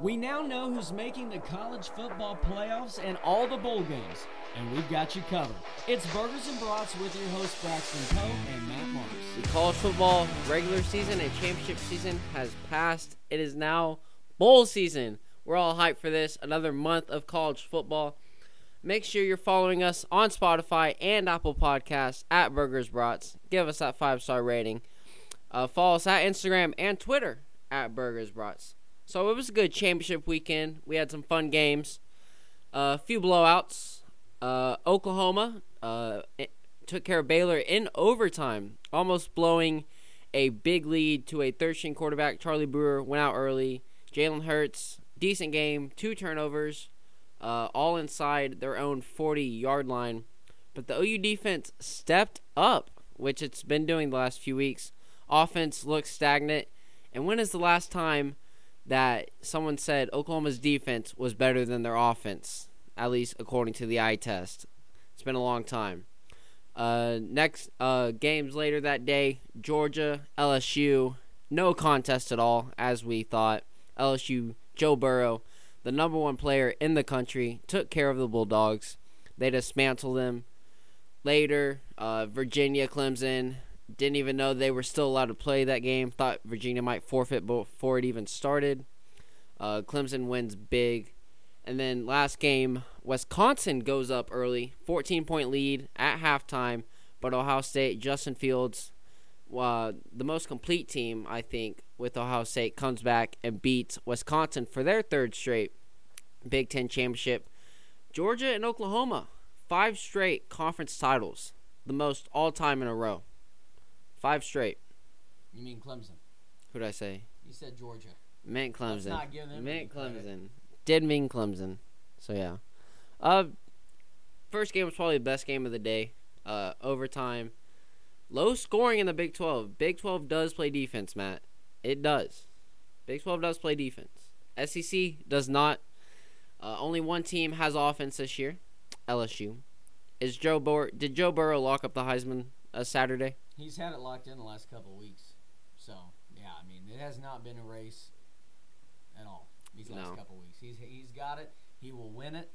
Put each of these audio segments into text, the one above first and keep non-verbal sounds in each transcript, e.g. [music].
We now know who's making the college football playoffs and all the bowl games, and we've got you covered. It's Burgers and Brats with your hosts Braxton Poe and Matt Marks. The college football regular season and championship season has passed. It is now bowl season. We're all hyped for this. Another month of college football. Make sure you're following us on Spotify and Apple Podcasts at Burgers Brats. Give us that five star rating. Uh, follow us at Instagram and Twitter at Burgers Brats. So it was a good championship weekend. We had some fun games, uh, a few blowouts. Uh, Oklahoma uh, took care of Baylor in overtime, almost blowing a big lead to a third string quarterback. Charlie Brewer went out early. Jalen Hurts, decent game, two turnovers, uh, all inside their own 40 yard line. But the OU defense stepped up, which it's been doing the last few weeks. Offense looks stagnant. And when is the last time that someone said Oklahoma's defense was better than their offense, at least according to the eye test. It's been a long time. Uh, next uh, games later that day, Georgia, LSU, no contest at all, as we thought. LSU, Joe Burrow, the number one player in the country, took care of the Bulldogs. They dismantled them. Later, uh, Virginia, Clemson, didn't even know they were still allowed to play that game. Thought Virginia might forfeit before it even started. Uh, Clemson wins big. And then last game, Wisconsin goes up early, 14 point lead at halftime. But Ohio State, Justin Fields, uh, the most complete team, I think, with Ohio State, comes back and beats Wisconsin for their third straight Big Ten championship. Georgia and Oklahoma, five straight conference titles, the most all time in a row. Five straight. You mean Clemson? Who'd I say? You said Georgia. Meant Clemson. Let's not give them Meant credit. Clemson. Did mean Clemson. So yeah. Uh, first game was probably the best game of the day. Uh, overtime. Low scoring in the Big 12. Big 12 does play defense, Matt. It does. Big 12 does play defense. SEC does not. Uh, only one team has offense this year. LSU. Is Joe Bur- Did Joe Burrow lock up the Heisman uh, Saturday? He's had it locked in the last couple of weeks. So, yeah, I mean, it has not been a race at all these last No. couple of weeks. He's he's got it. He will win it.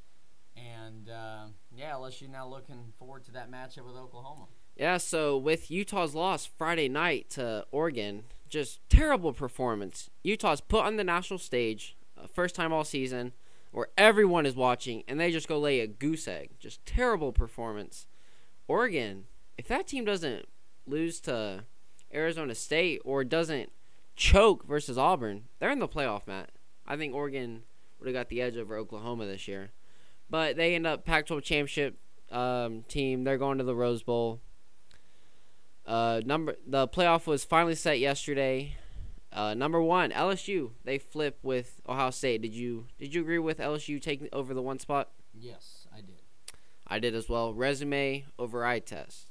And uh, yeah, unless you're now looking forward to that matchup with Oklahoma. Yeah, so with Utah's loss Friday night to Oregon, just terrible performance. Utah's put on the national stage, uh, first time all season, where everyone is watching, and they just go lay a goose egg. Just terrible performance. Oregon, if that team doesn't lose to Arizona State or doesn't choke versus Auburn, they're in the playoff, Matt. I think Oregon would have got the edge over Oklahoma this year. But they end up Pac-12 championship um, team. They're going to the Rose Bowl. Uh, number the playoff was finally set yesterday. Uh, number one, LSU. They flip with Ohio State. Did you did you agree with LSU taking over the one spot? Yes, I did. I did as well. Resume over eye test.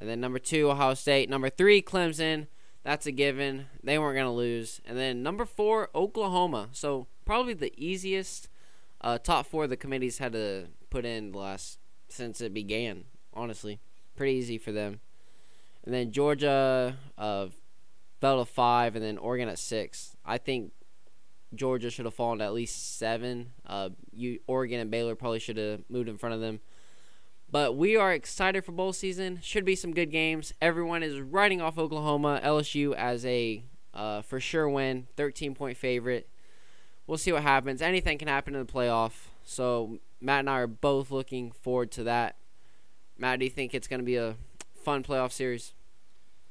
And then number two, Ohio State. Number three, Clemson. That's a given. They weren't going to lose. And then number four, Oklahoma. So probably the easiest uh, top four the committees had to put in last since it began. Honestly, pretty easy for them. And then Georgia uh, fell to five, and then Oregon at six. I think Georgia should have fallen to at least seven. Uh, you Oregon and Baylor probably should have moved in front of them. But we are excited for bowl season. Should be some good games. Everyone is writing off Oklahoma, LSU as a uh, for sure win, 13 point favorite. We'll see what happens. Anything can happen in the playoff. So Matt and I are both looking forward to that. Matt, do you think it's going to be a fun playoff series,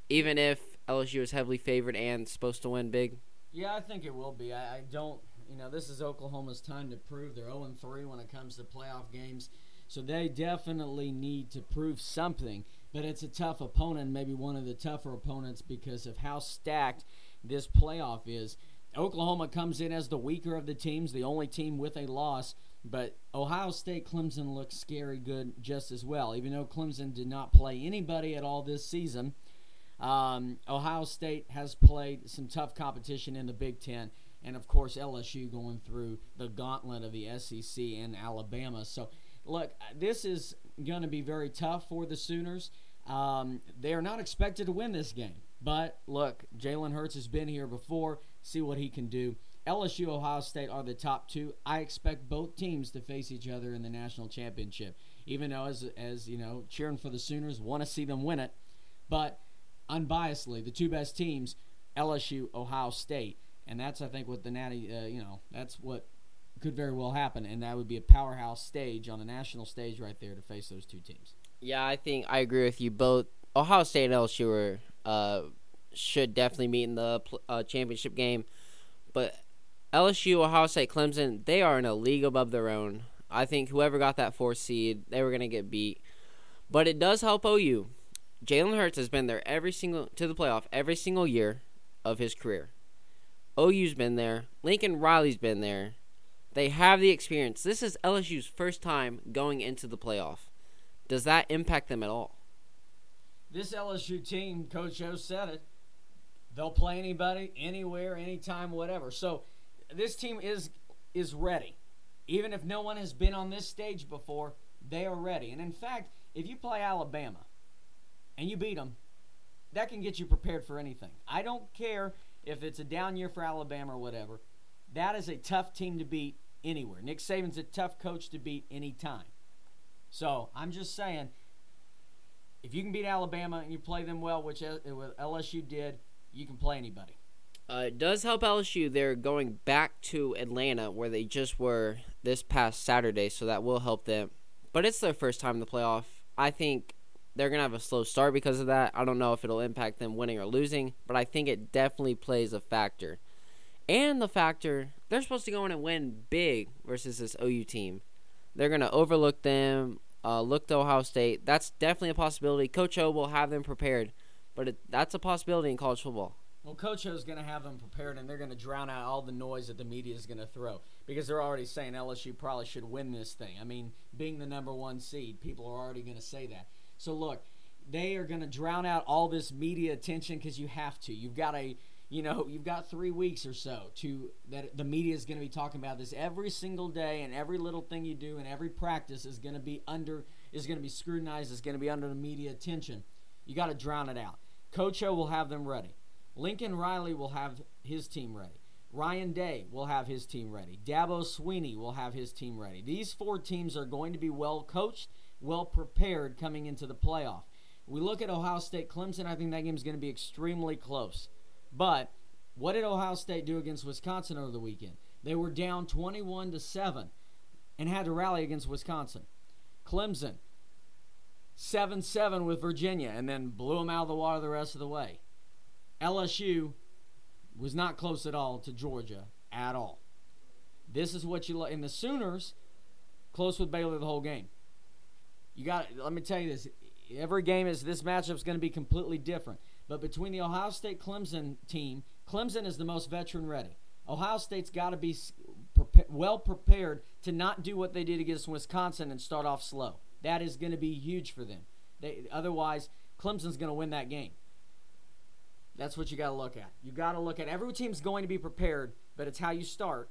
even if LSU is heavily favored and supposed to win big? Yeah, I think it will be. I, I don't, you know, this is Oklahoma's time to prove they're 0 3 when it comes to playoff games. So they definitely need to prove something. But it's a tough opponent, maybe one of the tougher opponents because of how stacked this playoff is. Oklahoma comes in as the weaker of the teams, the only team with a loss. But Ohio State Clemson looks scary good just as well. Even though Clemson did not play anybody at all this season, um, Ohio State has played some tough competition in the Big Ten, and of course LSU going through the gauntlet of the SEC and Alabama. So, look, this is going to be very tough for the Sooners. Um, they are not expected to win this game, but look, Jalen Hurts has been here before. see what he can do. LSU, Ohio State are the top two. I expect both teams to face each other in the national championship. Even though, as as you know, cheering for the Sooners, want to see them win it, but unbiasedly, the two best teams, LSU, Ohio State, and that's I think what the Natty, uh, you know, that's what could very well happen, and that would be a powerhouse stage on the national stage right there to face those two teams. Yeah, I think I agree with you. Both Ohio State and LSU uh, should definitely meet in the uh, championship game, but LSU, Ohio State, Clemson, they are in a league above their own. I think whoever got that fourth seed, they were going to get beat. But it does help OU. Jalen Hurts has been there every single to the playoff every single year of his career. OU's been there. Lincoln Riley's been there. They have the experience. This is LSU's first time going into the playoff. Does that impact them at all? This LSU team, Coach O said it. They'll play anybody, anywhere, anytime, whatever. So this team is is ready. Even if no one has been on this stage before, they are ready. And in fact, if you play Alabama and you beat them, that can get you prepared for anything. I don't care if it's a down year for Alabama or whatever. That is a tough team to beat anywhere. Nick Saban's a tough coach to beat anytime. So I'm just saying, if you can beat Alabama and you play them well, which LSU did, you can play anybody. Uh, it does help LSU. They're going back to Atlanta where they just were this past Saturday, so that will help them. But it's their first time in the playoff. I think they're going to have a slow start because of that. I don't know if it'll impact them winning or losing, but I think it definitely plays a factor. And the factor, they're supposed to go in and win big versus this OU team. They're going to overlook them, uh, look to Ohio State. That's definitely a possibility. Coach O will have them prepared, but it, that's a possibility in college football. Well, Coach O is going to have them prepared, and they're going to drown out all the noise that the media is going to throw because they're already saying LSU probably should win this thing. I mean, being the number one seed, people are already going to say that. So look, they are going to drown out all this media attention because you have to. You've got a, you know, you've got three weeks or so to that the media is going to be talking about this every single day, and every little thing you do and every practice is going to be under is going to be scrutinized. Is going to be under the media attention. You got to drown it out. Coach O will have them ready. Lincoln Riley will have his team ready. Ryan Day will have his team ready. Dabo Swinney will have his team ready. These four teams are going to be well coached, well prepared coming into the playoff. We look at Ohio State Clemson, I think that game is going to be extremely close. But what did Ohio State do against Wisconsin over the weekend? They were down 21 to 7 and had to rally against Wisconsin. Clemson 7-7 with Virginia and then blew them out of the water the rest of the way. LSU was not close at all to Georgia at all. This is what you like. And the Sooners, close with Baylor the whole game. You got. Let me tell you this. Every game is this matchup is going to be completely different. But between the Ohio State Clemson team, Clemson is the most veteran ready. Ohio State's got to be well prepared to not do what they did against Wisconsin and start off slow. That is going to be huge for them. They, otherwise, Clemson's going to win that game. That's what you got to look at. You got to look at every team's going to be prepared, but it's how you start,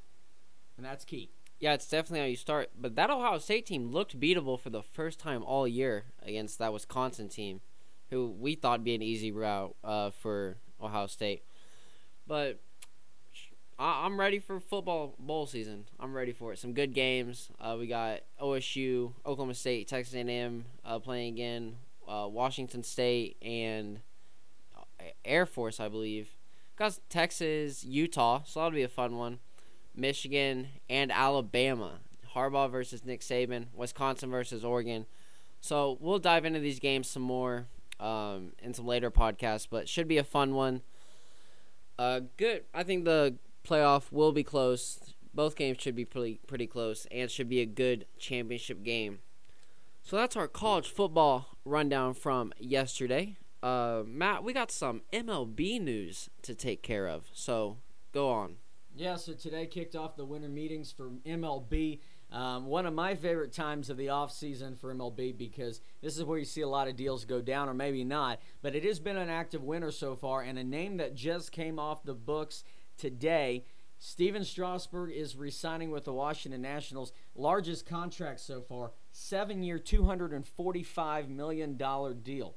and that's key. Yeah, it's definitely how you start. But that Ohio State team looked beatable for the first time all year against that Wisconsin team, who we thought be an easy route uh, for Ohio State. But I- am ready for football bowl season. I'm ready for it. Some good games. Uh, we got OSU, Oklahoma State, Texas A&M uh, playing again, uh, Washington State, and Air Force, I believe. Got Texas, Utah, so that'll be a fun one. Michigan and Alabama. Harbaugh versus Nick Saban. Wisconsin versus Oregon. So we'll dive into these games some more um, in some later podcasts, but should be a fun one. Uh, good. I think the playoff will be close. Both games should be pretty pretty close, and should be a good championship game. So that's our college football rundown from yesterday uh, Matt, we got some MLB news to take care of. So go on. Yeah, so today kicked off the winter meetings for MLB. Um, one of my favorite times of the off season for MLB because this is where you see a lot of deals go down or maybe not. But it has been an active winter so far, and a name that just came off the books today. Stephen Strasburg is re-signing with the Washington Nationals, largest contract so far, seven-year, two hundred and forty-five million dollar deal.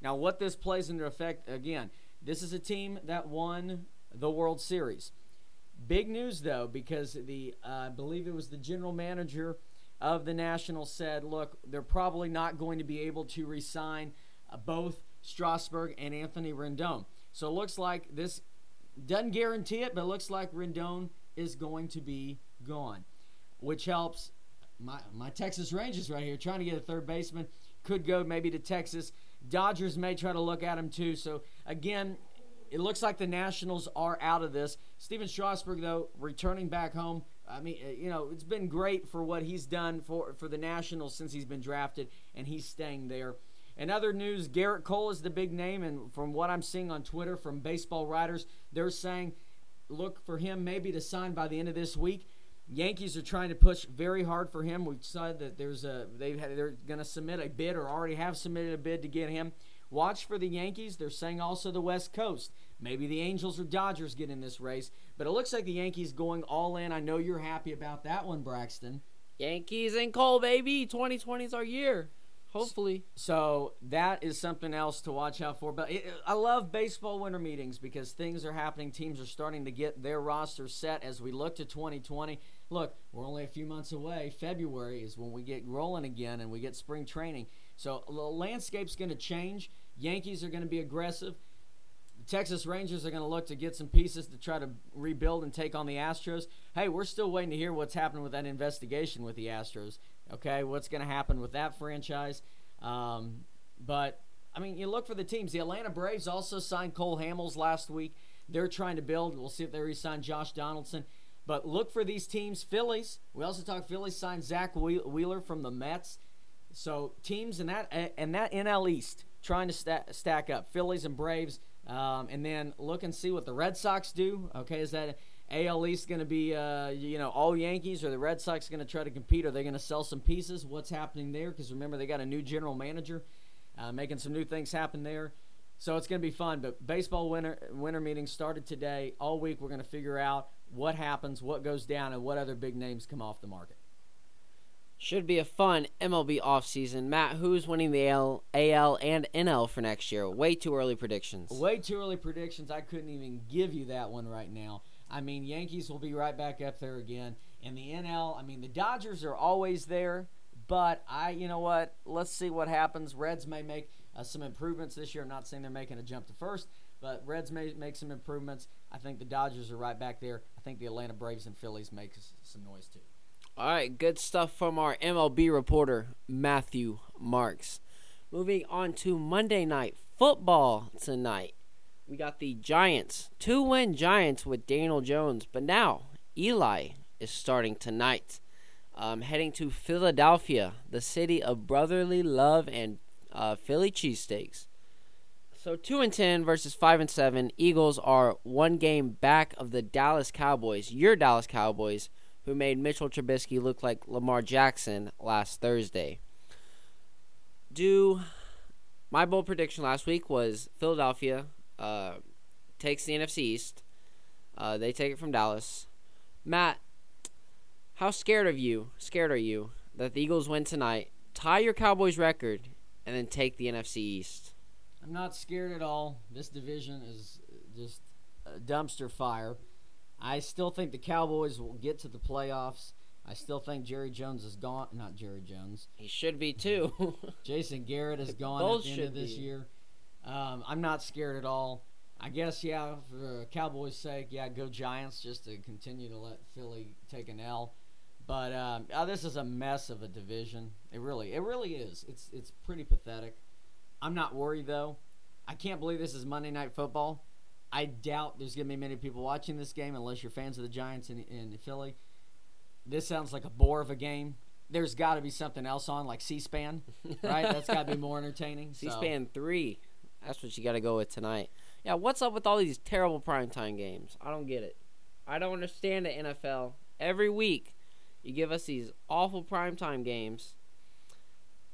Now, what this plays into effect, again, this is a team that won the World Series. Big news though, because the uh, I believe it was the general manager of the Nationals said, look, they're probably not going to be able to resign uh, both Strasburg and Anthony Rendon. So it looks like this doesn't guarantee it, but it looks like Rendon is going to be gone, which helps my my Texas Rangers right here trying to get a third baseman could go maybe to Texas. Dodgers may try to look at him too. So again, it looks like the Nationals are out of this. Stephen Strasburg though returning back home. I mean, uh, you know, it's been great for what he's done for for the Nationals since he's been drafted, and he's staying there. In other news, Gerrit Cole is the big name, and from what I'm seeing on Twitter from baseball writers, they're saying look for him maybe to sign by the end of this week. Yankees are trying to push very hard for him. We've said that there's a they've they're going to submit a bid or already have submitted a bid to get him. Watch for the Yankees. They're saying also the West Coast. Maybe the Angels or Dodgers get in this race, but it looks like the Yankees going all in. I know you're happy about that one, Braxton. Yankees and Cole, baby. 2020 is our year. Hopefully. So that is something else to watch out for. But it, I love baseball winter meetings because things are happening. Teams are starting to get their rosters set as we look to 2020. Look, we're only a few months away. February is when we get rolling again and we get spring training. So the landscape's going to change. Yankees are going to be aggressive. Texas Rangers are going to look to get some pieces to try to rebuild and take on the Astros. Hey, we're still waiting to hear what's happening with that investigation with the Astros. Okay, what's going to happen with that franchise? Um, but I mean, you look for the teams. The Atlanta Braves also signed Cole Hamels last week. They're trying to build. We'll see if they re-sign Josh Donaldson. But look for these teams. Phillies. We also talked. Phillies signed Zack Wheeler from the Mets. So teams in that and that NL East trying to st- stack up. Phillies and Braves. Um, and then look and see what the Red Sox do. Okay, is that AL East going to be, uh, you know, all Yankees, or the Red Sox going to try to compete? Are they going to sell some pieces? What's happening there? Because remember, they got a new general manager, uh, making some new things happen there. So it's going to be fun. But baseball winter winter meetings started today. All week, we're going to figure out what happens, what goes down, and what other big names come off the market. Should be a fun MLB offseason. Matt, who's winning the AL, AL and NL for next year? Way too early predictions. Way too early predictions. I couldn't even give you that one right now. I mean, Yankees will be right back up there again. And the NL, I mean, the Dodgers are always there, but I, you know what? Let's see what happens. Reds may make uh, some improvements this year. I'm not saying they're making a jump to first, but Reds may make some improvements. I think the Dodgers are right back there. I think the Atlanta Braves and Phillies make some noise too. All right, good stuff from our MLB reporter, Matthew Marks. Moving on to Monday Night Football tonight we got the Giants, two win Giants with Daniel Jones. But now Eli is starting tonight, um, heading to Philadelphia, the city of brotherly love and uh, Philly cheesesteaks. So two and ten versus five and seven. Eagles are one game back of the Dallas Cowboys. Your Dallas Cowboys, who made Mitchell Trubisky look like Lamar Jackson last Thursday. Do my bold prediction last week was Philadelphia uh, takes the NFC East. Uh, they take it from Dallas. Matt, how scared of you? Scared are you that the Eagles win tonight, tie your Cowboys record, and then take the NFC East? I'm not scared at all. This division is just a dumpster fire. I still think the Cowboys will get to the playoffs. I still think Jerry Jones is gone. Not Jerry Jones. He should be too. [laughs] [laughs] Jason Garrett is gone at the end of this be. year. Um, I'm not scared at all. I guess, yeah, for Cowboys' sake, yeah, go Giants just to continue to let Philly take an L. But um, oh, this is a mess of a division. It really, it really is. It's it's pretty pathetic. I'm not worried though. I can't believe this is Monday Night Football. I doubt there's gonna be many people watching this game unless you're fans of the Giants in, in Philly. This sounds like a bore of a game. There's got to be something else on, like C-SPAN, right? That's got to be more entertaining. C-SPAN three. That's what you got to go with tonight. Yeah, what's up with all these terrible primetime games? I don't get it. I don't understand the NFL. Every week, you give us these awful primetime games.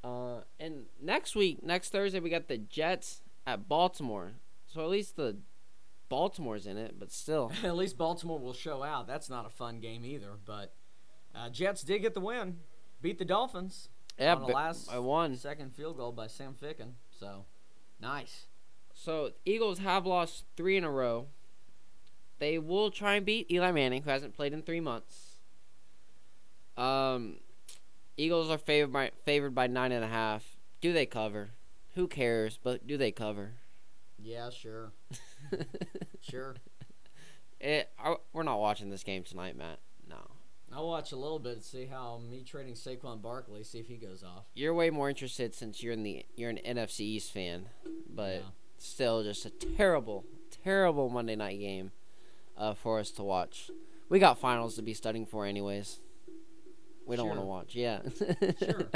Uh, and next week, next Thursday, we got the Jets at Baltimore. So at least the Baltimore's in it, but still. [laughs] at least Baltimore will show out. That's not a fun game either. But uh, Jets did get the win, beat the Dolphins. Yeah, on the last I won second field goal by Sam Ficken. So Nice. So Eagles have lost three in a row. they will try and beat Eli Manning, who hasn't played in three months. Um, Eagles are favored by favored by nine and a half. Do they cover? Who cares? But do they cover? Yeah, sure, [laughs] [laughs] sure. It, are, we're not watching this game tonight, Matt. No. I'll watch a little bit, and see how me trading Saquon Barkley, see if he goes off. You're way more interested since you're in the you're an NFC East fan, but Yeah. still just a terrible, terrible Monday night game uh, for us to watch. We got finals to be studying for, anyways. We don't want to watch. Yeah. Sure.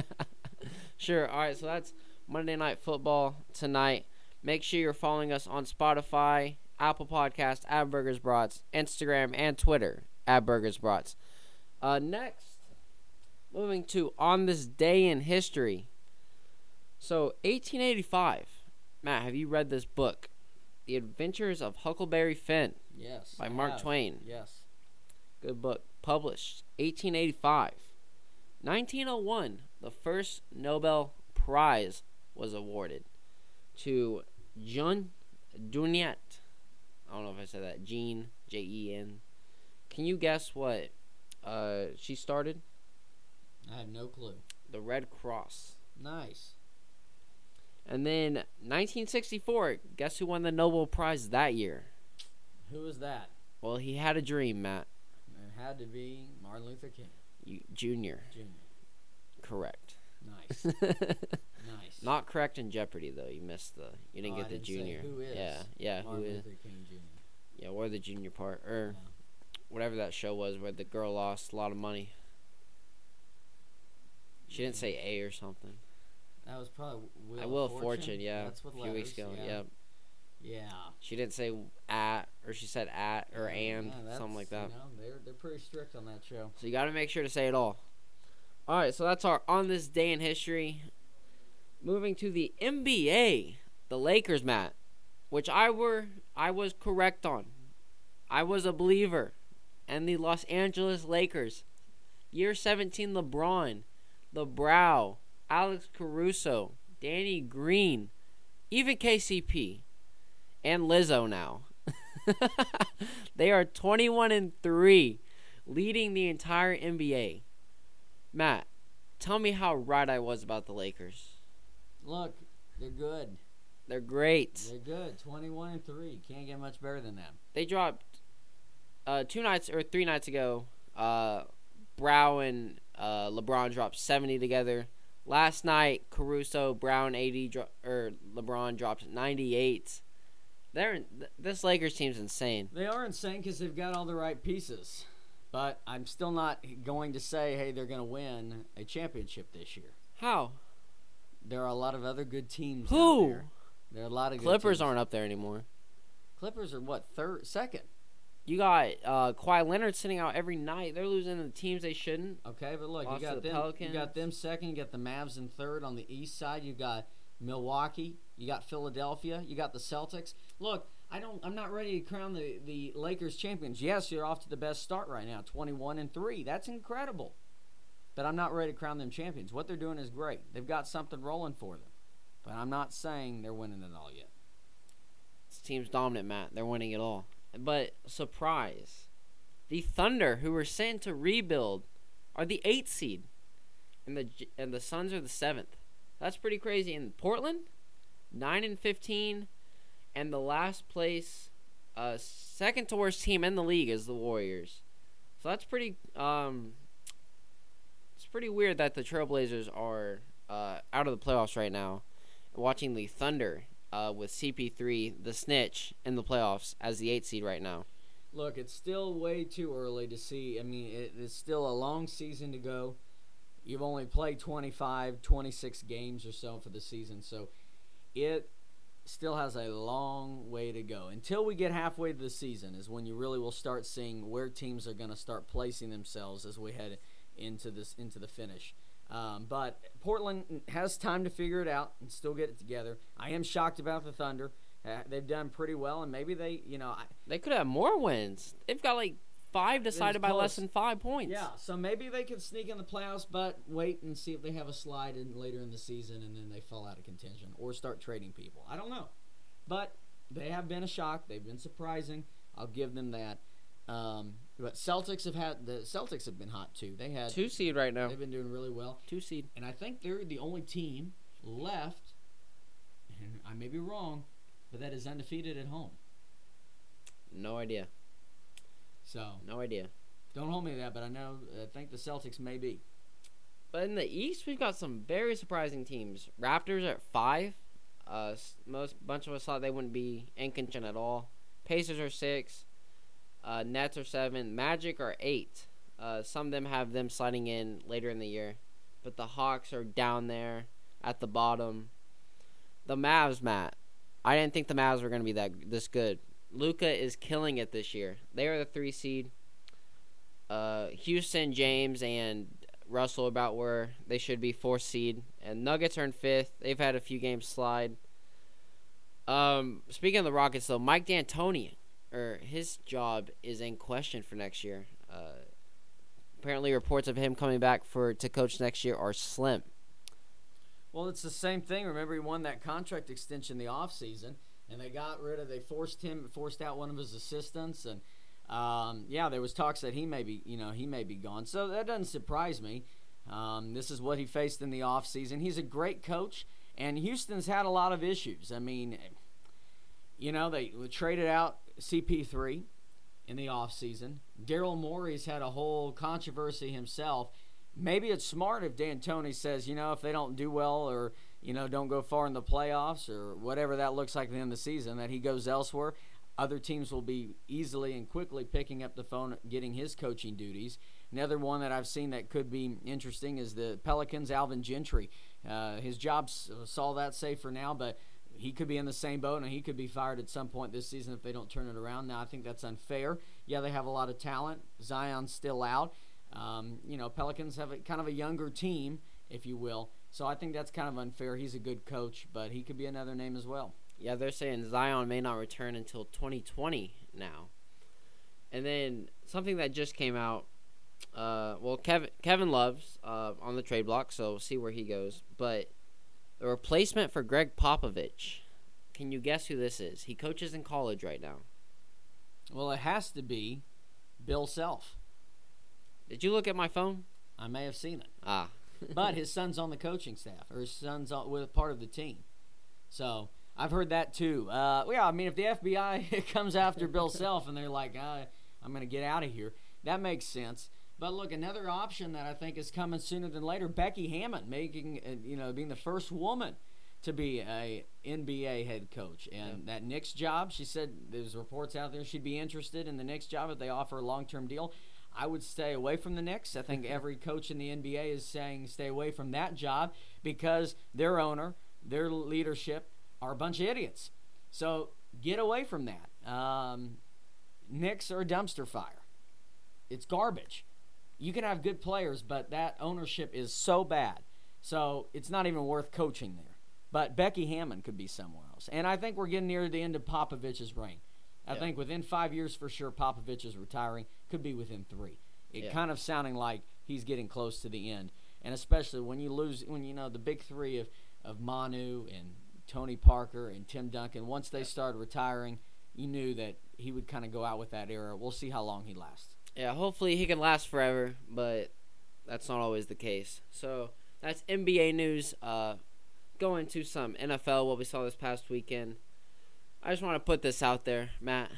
[laughs] sure. All right. So that's Monday night football tonight. Make sure you're following us on Spotify, Apple Podcast, at Burgers Brats, Instagram, and Twitter at Burgers Brats. Uh, next, moving to on this day in history. So 1885. Matt, have you read this book, The Adventures of Huckleberry Finn Yes. by I Mark have. Twain? Yes. Good book. Published 1885. 1901, the first Nobel Prize was awarded to Jean Dunet. I don't know if I said that. Jean, J E N. Can you guess what uh, she started? I have no clue. The Red Cross. Nice. And then 1964, guess who won the Nobel Prize that year? Who was that? Well, he had a dream, Matt. It had to be Martin Luther King You, junior. Jr. Correct. Nice. nice. [laughs] Not correct in Jeopardy though. You missed the. You didn't Oh, I get the didn't junior. who is Yeah, yeah. Martin who is? Luther King Jr. Yeah, or the junior part, or Yeah. whatever that show was where the girl lost a lot of money. She didn't mm-hmm. say A or something. That was probably Wheel I of will Fortune. fortune, yeah. That's with a few weeks ago. Yeah. Yep. Yeah. She didn't say at, or she said at, or Yeah, and, yeah, something like that. You know, they're they're pretty strict on that show. So you got to make sure to say it all. All right, so that's our on this day in history. Moving to the NBA, the Lakers, Matt, which I were I was correct on. I was a believer, and the Los Angeles Lakers, year 17, LeBron, the Brow, Alex Caruso, Danny Green, even KCP, and Lizzo now. [laughs] they are 21 and three leading the entire NBA. Matt, tell me how right I was about the Lakers. Look, they're good. They're great. They're good. Twenty-one and three. Can't get much better than that. They dropped uh, two nights or three nights ago. Uh, Brow and uh, LeBron dropped 70 together. Last night, Caruso, Brown, 80, dro- or LeBron dropped 98. They're th- this Lakers team's insane. They are insane because they've got all the right pieces. But I'm still not going to say, hey, they're going to win a championship this year. How? There are a lot of other good teams. Who? there. There are a lot of good Clippers aren't up there anymore. Clippers are what third, second. You got uh, Kawhi Leonard sitting out every night. They're losing to the teams they shouldn't. Okay, but look, Lost you got the them. You got them second. You got the Mavs in third on the east side. You got Milwaukee. You got Philadelphia. You got the Celtics. Look, I don't. I'm not ready to crown the the Lakers champions. Yes, you're off to the best start right now, 21 and three. That's incredible. But I'm not ready to crown them champions. What they're doing is great. They've got something rolling for them. But I'm not saying they're winning it all yet. This team's dominant, Matt. They're winning it all. But surprise, the Thunder, who were sent to rebuild, are the eighth seed, and the and the Suns are the seventh. That's pretty crazy. In Portland, nine and fifteen, and the last place, uh, second to worst team in the league is the Warriors. So that's pretty. Um, it's pretty weird that the Trailblazers are uh, out of the playoffs right now. Watching the Thunder uh, with CP3, the snitch, in the playoffs as the eight seed right now. Look, it's still way too early to see. I mean, it, it's still a long season to go. You've only played 25, 26 games or so for the season, so it still has a long way to go. Until we get halfway to the season is when you really will start seeing where teams are going to start placing themselves as we head into this into the finish. Um, but Portland has time to figure it out and still get it together. I am shocked about the Thunder. Uh, they've done pretty well, and maybe they, you know, I, They could have more wins. They've got like five decided by less than five points. Yeah, so maybe they could sneak in the playoffs, but wait and see if they have a slide in later in the season and then they fall out of contention or start trading people. I don't know. But they have been a shock. They've been surprising. I'll give them that. Um, but Celtics have had the Celtics have been hot too. They had Two seed right now. they've been doing really well, Two seed. and I think they're the only team left. And I may be wrong, but that is undefeated at home. No idea. So No idea. don't hold me to that, but I know I think the Celtics may be. But in the East, we've got some very surprising teams. Raptors are at five. Uh, most bunch of us thought they wouldn't be in contention at all. Pacers are six. Uh, Nets are seven. Magic are eight. Uh, some of them have them sliding in later in the year, but the Hawks are down there at the bottom. The Mavs, Matt. I didn't think the Mavs were going to be that this good. Luka is killing it this year. They are the three seed. Uh, Houston, James, and Russell about where they should be fourth seed, and Nuggets are in fifth. They've had a few games slide. Um, speaking of the Rockets, though, Mike D'Antoni, or his job is in question for next year. Uh, apparently, reports of him coming back for to coach next year are slim. Well, it's the same thing. Remember, he won that contract extension the offseason, and they got rid of. They forced him, forced out one of his assistants, and um, yeah, there was talks that he may be, you know, he may be gone. So that doesn't surprise me. Um, this is what he faced in the offseason. He's a great coach, and Houston's had a lot of issues. I mean, you know, they traded out CP3 in the offseason. Daryl Morey's had a whole controversy himself. Maybe it's smart if D'Antoni says, you know, if they don't do well or you know don't go far in the playoffs or whatever that looks like at the end of the season, that he goes elsewhere. Other teams will be easily and quickly picking up the phone, getting his coaching duties. Another one that I've seen that could be interesting is the Pelicans' Alvin Gentry. Uh, his job saw that safe for now, but he could be in the same boat and he could be fired at some point this season if they don't turn it around. Now, I think that's unfair. Yeah, they have a lot of talent. Zion's still out. Um, you know, Pelicans have a, kind of a younger team, if you will. So I think that's kind of unfair. He's a good coach, but he could be another name as well. Yeah, they're saying Zion may not return until 2020 now. And then something that just came out. Uh, well, Kevin Kevin Love's uh, on the trade block, so we'll see where he goes. But the replacement for Gregg Popovich. Can you guess who this is? He coaches in college right now. Well, it has to be Bill Self. Did you look at my phone? I may have seen it. Ah. But his son's on the coaching staff, or his son's on, with part of the team. So I've heard that too. Uh, yeah, I mean, if the FBI [laughs] comes after Bill Self and they're like, uh, "I'm going to get out of here," that makes sense. But look, another option that I think is coming sooner than later: Becky Hammon making, uh, you know, being the first woman to be a NBA head coach, and that Knicks job. She said there's reports out there she'd be interested in the Knicks job if they offer a long-term deal. I would stay away from the Knicks. I think every coach in the NBA is saying stay away from that job because their owner, their leadership are a bunch of idiots. So get away from that. Um, Knicks are a dumpster fire. It's garbage. You can have good players, but that ownership is so bad. So it's not even worth coaching there. But Becky Hammon could be somewhere else. And I think we're getting near the end of Popovich's reign. I Yeah. think within five years for sure, Popovich is retiring. Could be within three. It Yeah. kind of sounding like he's getting close to the end, and especially when you lose, when you know the big three of of Manu and Tony Parker and Tim Duncan. Once they started retiring, you knew that he would kind of go out with that era. We'll see how long he lasts. Yeah, hopefully he can last forever, but that's not always the case. So that's NBA news. Uh, going to some NFL, what we saw this past weekend. I just want to put this out there, Matt.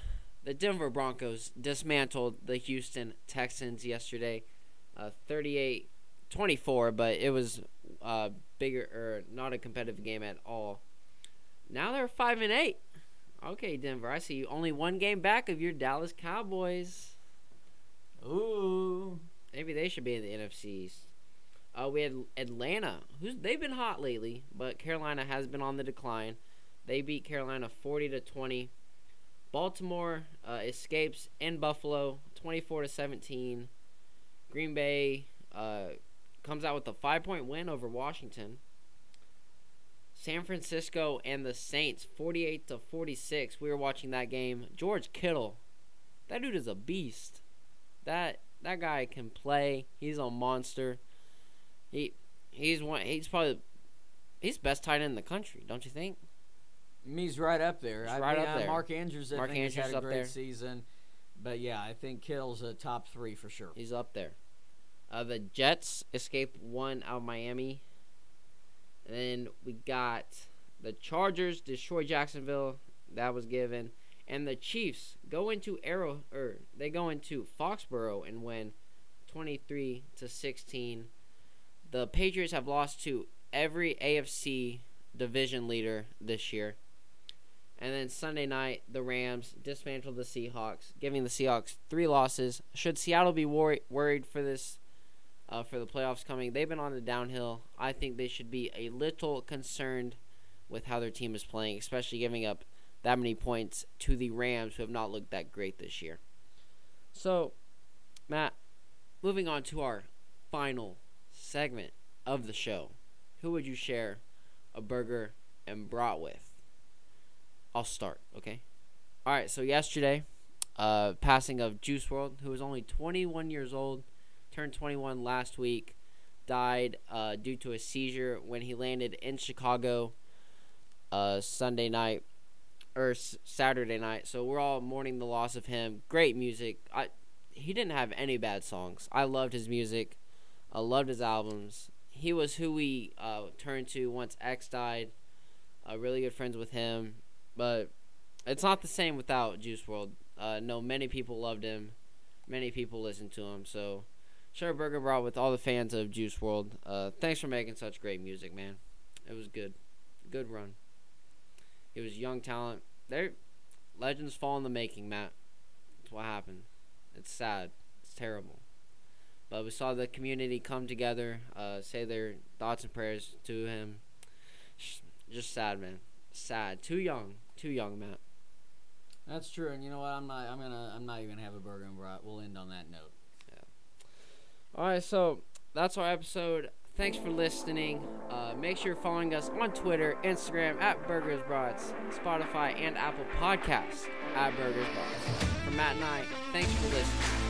The Denver Broncos dismantled the Houston Texans yesterday, uh, 38 24, but it was uh, bigger or not a competitive game at all. Now they're 5 and 8. Okay, Denver, I see you only one game back of your Dallas Cowboys. Ooh, Maybe they should be in the NFC East. Uh, we had Atlanta, who's they've been hot lately, but Carolina has been on the decline. They beat Carolina forty to twenty. Baltimore uh, escapes in Buffalo, twenty-four to seventeen. Green Bay uh, comes out with a five-point win over Washington. San Francisco and the Saints, forty-eight to forty-six. We were watching that game. George Kittle, that dude is a beast. That that guy can play. He's a monster. He he's one. He's probably he's best tight end in the country. Don't you think? He's right up there. He's I right mean, up there. Mark Andrews, I Mark Andrews had a great there. season. but yeah, I think Kittle's a top three for sure. He's up there. Uh, the Jets escaped one out of Miami. And then we got the Chargers destroy Jacksonville. That was given. And the Chiefs go into Arrow or they go into Foxborough and win 23 to 16. The Patriots have lost to every AFC division leader this year. And then Sunday night, the Rams dismantled the Seahawks, giving the Seahawks three losses. Should Seattle be wor- worried for this, uh, for the playoffs coming? They've been on the downhill. I think they should be a little concerned with how their team is playing, especially giving up that many points to the Rams, who have not looked that great this year. So, Matt, moving on to our final segment of the show, who would you share a burger and brat with? I'll start, okay? All right, so yesterday, uh, passing of Juice WRLD, who was only 21 years old, turned 21 last week, died uh, due to a seizure when he landed in Chicago uh, Sunday night or s- Saturday night. So we're all mourning the loss of him. Great music. I he didn't have any bad songs. I loved his music. I loved his albums. He was who we uh, turned to once X died. Uh, really good friends with him, but it's not the same without Juice WRLD. Uh, no, many people loved him. Many people listened to him. So, share burger brought with all the fans of Juice WRLD. Uh, thanks for making such great music, man. It was good, good run. He was young talent. They're legends fall in the making, Matt. That's what happened. It's sad. It's terrible. But we saw the community come together, uh, say their thoughts and prayers to him. Just sad, man. Sad. Too young. Too young, Matt. That's true, and you know what? I'm not. I'm gonna. I'm not even gonna have a burger and brat. We'll end on that note. Yeah. All right, so that's our episode. Thanks for listening. Uh, make sure you're following us on Twitter, Instagram at Burgers Brats, Spotify, and Apple Podcasts at Burgers Brats. For Matt and I, thanks for listening.